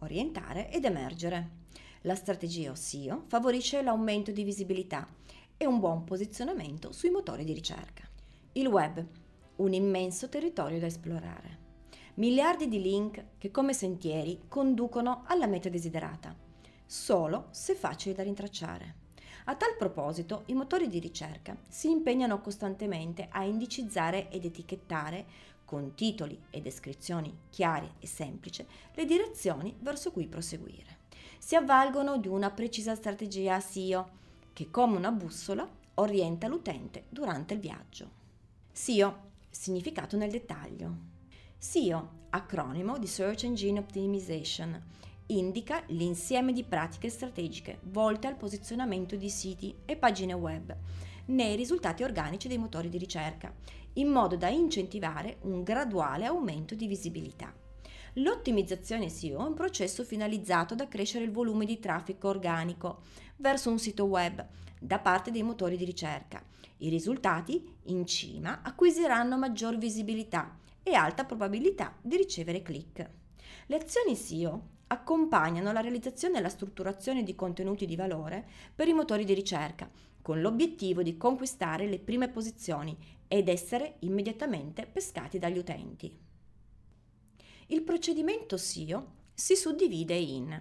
orientare ed emergere. La strategia SEO favorisce l'aumento di visibilità e un buon posizionamento sui motori di ricerca. Il web, un immenso territorio da esplorare. Miliardi di link che come sentieri conducono alla meta desiderata, solo se facili da rintracciare. A tal proposito, i motori di ricerca si impegnano costantemente a indicizzare ed etichettare con titoli e descrizioni chiare e semplici, le direzioni verso cui proseguire. Si avvalgono di una precisa strategia SEO che come una bussola orienta l'utente durante il viaggio. SEO, significato nel dettaglio. SEO, acronimo di Search Engine Optimization, indica l'insieme di pratiche strategiche volte al posizionamento di siti e pagine web nei risultati organici dei motori di ricerca in modo da incentivare un graduale aumento di visibilità. L'ottimizzazione SEO è un processo finalizzato ad accrescere il volume di traffico organico verso un sito web da parte dei motori di ricerca. I risultati in cima acquisiranno maggior visibilità e alta probabilità di ricevere click. Le azioni SEO accompagnano la realizzazione e la strutturazione di contenuti di valore per i motori di ricerca, con l'obiettivo di conquistare le prime posizioni ed essere immediatamente pescati dagli utenti. Il procedimento SEO si suddivide in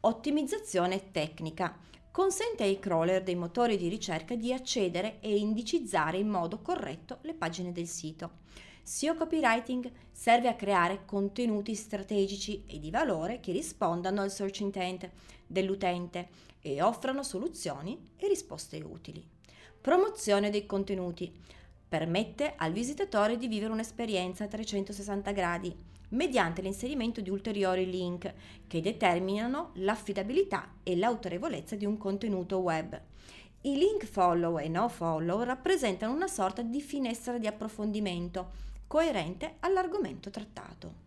ottimizzazione tecnica, consente ai crawler dei motori di ricerca di accedere e indicizzare in modo corretto le pagine del sito. SEO copywriting serve a creare contenuti strategici e di valore che rispondano al search intent dell'utente e offrano soluzioni e risposte utili. Promozione dei contenuti permette al visitatore di vivere un'esperienza a 360 gradi mediante l'inserimento di ulteriori link che determinano l'affidabilità e l'autorevolezza di un contenuto web. I link follow e no follow rappresentano una sorta di finestra di approfondimento coerente all'argomento trattato.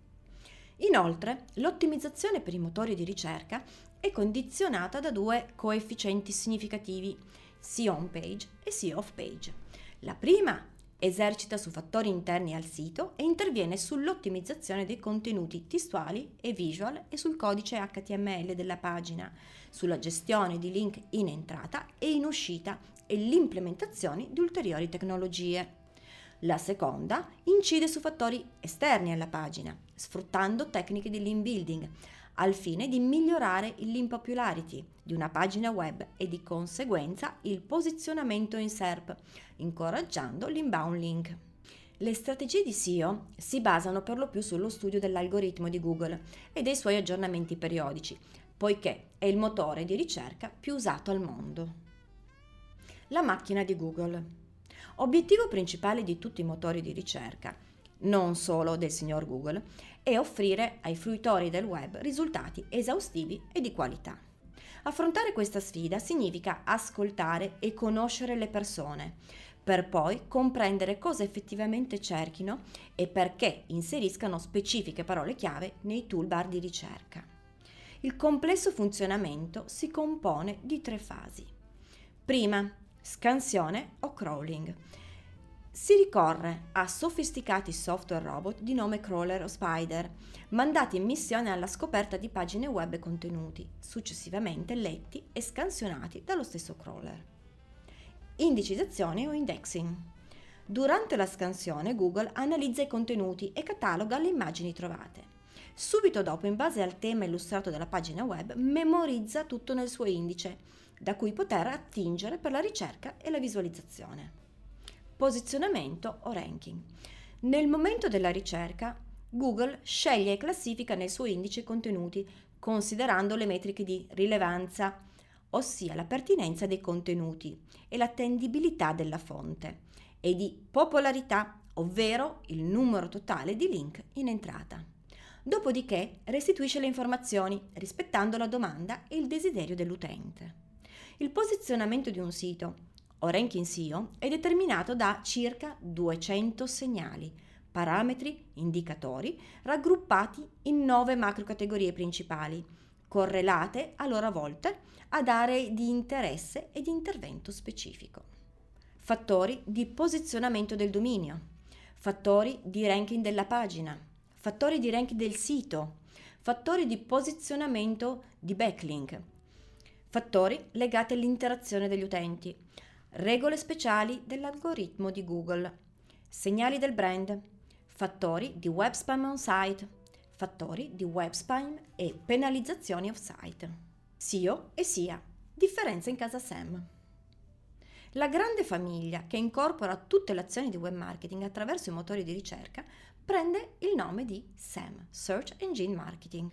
Inoltre, l'ottimizzazione per i motori di ricerca è condizionata da due coefficienti significativi, sia on page e sia off page. La prima esercita su fattori interni al sito e interviene sull'ottimizzazione dei contenuti testuali e visual e sul codice HTML della pagina, sulla gestione di link in entrata e in uscita e l'implementazione di ulteriori tecnologie. La seconda incide su fattori esterni alla pagina, sfruttando tecniche di link building, al fine di migliorare il link popularity di una pagina web e di conseguenza il posizionamento in SERP, incoraggiando l'inbound link. Le strategie di SEO si basano per lo più sullo studio dell'algoritmo di Google e dei suoi aggiornamenti periodici, poiché è il motore di ricerca più usato al mondo. La macchina di Google. Obiettivo principale di tutti i motori di ricerca, non solo del signor Google, è offrire ai fruitori del web risultati esaustivi e di qualità. Affrontare questa sfida significa ascoltare e conoscere le persone, per poi comprendere cosa effettivamente cerchino e perché inseriscano specifiche parole chiave nei toolbar di ricerca. Il complesso funzionamento si compone di tre fasi. Prima, scansione o crawling si ricorre a sofisticati software robot di nome Crawler o Spider, mandati in missione alla scoperta di pagine web e contenuti, successivamente letti e scansionati dallo stesso crawler. Indicizzazione o indexing. Durante la scansione Google analizza i contenuti e cataloga le immagini trovate. Subito dopo, in base al tema illustrato della pagina web, memorizza tutto nel suo indice, da cui poter attingere per la ricerca e la visualizzazione posizionamento o ranking. Nel momento della ricerca, Google sceglie e classifica nel suo indice i contenuti considerando le metriche di rilevanza, ossia la pertinenza dei contenuti e l'attendibilità della fonte, e di popolarità, ovvero il numero totale di link in entrata. dopodiché restituisce le informazioni rispettando la domanda e il desiderio dell'utente. Il posizionamento di un sito o ranking SEO è determinato da circa 200 segnali, parametri, indicatori raggruppati in nove macrocategorie principali, correlate a loro volta ad aree di interesse e di intervento specifico. Fattori di posizionamento del dominio, fattori di ranking della pagina, fattori di ranking del sito, fattori di posizionamento di backlink, fattori legati all'interazione degli utenti, regole speciali dell'algoritmo di Google, segnali del brand, fattori di web spam on site, fattori di web spam e penalizzazioni off-site. SEO e SIA, differenza in casa SEM. La grande famiglia che incorpora tutte le azioni di web marketing attraverso i motori di ricerca prende il nome di SEM, Search Engine Marketing.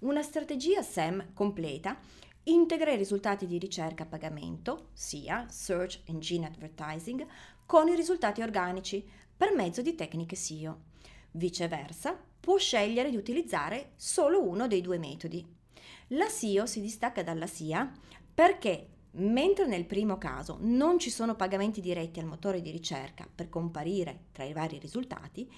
Una strategia SEM completa integra i risultati di ricerca a pagamento, sia Search Engine Advertising, con i risultati organici per mezzo di tecniche SEO. Viceversa, può scegliere di utilizzare solo uno dei due metodi. La SEO si distacca dalla SIA perché Mentre nel primo caso non ci sono pagamenti diretti al motore di ricerca per comparire tra i vari risultati,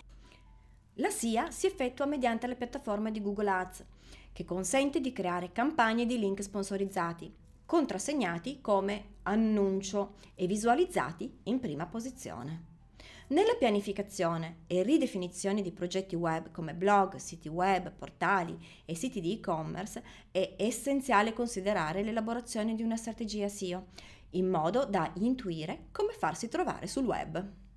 la SIA si effettua mediante la piattaforma di Google Ads, che consente di creare campagne di link sponsorizzati, contrassegnati come annuncio e visualizzati in prima posizione. Nella pianificazione e ridefinizione di progetti web come blog, siti web, portali e siti di e-commerce è essenziale considerare l'elaborazione di una strategia SEO, in modo da intuire come farsi trovare sul web.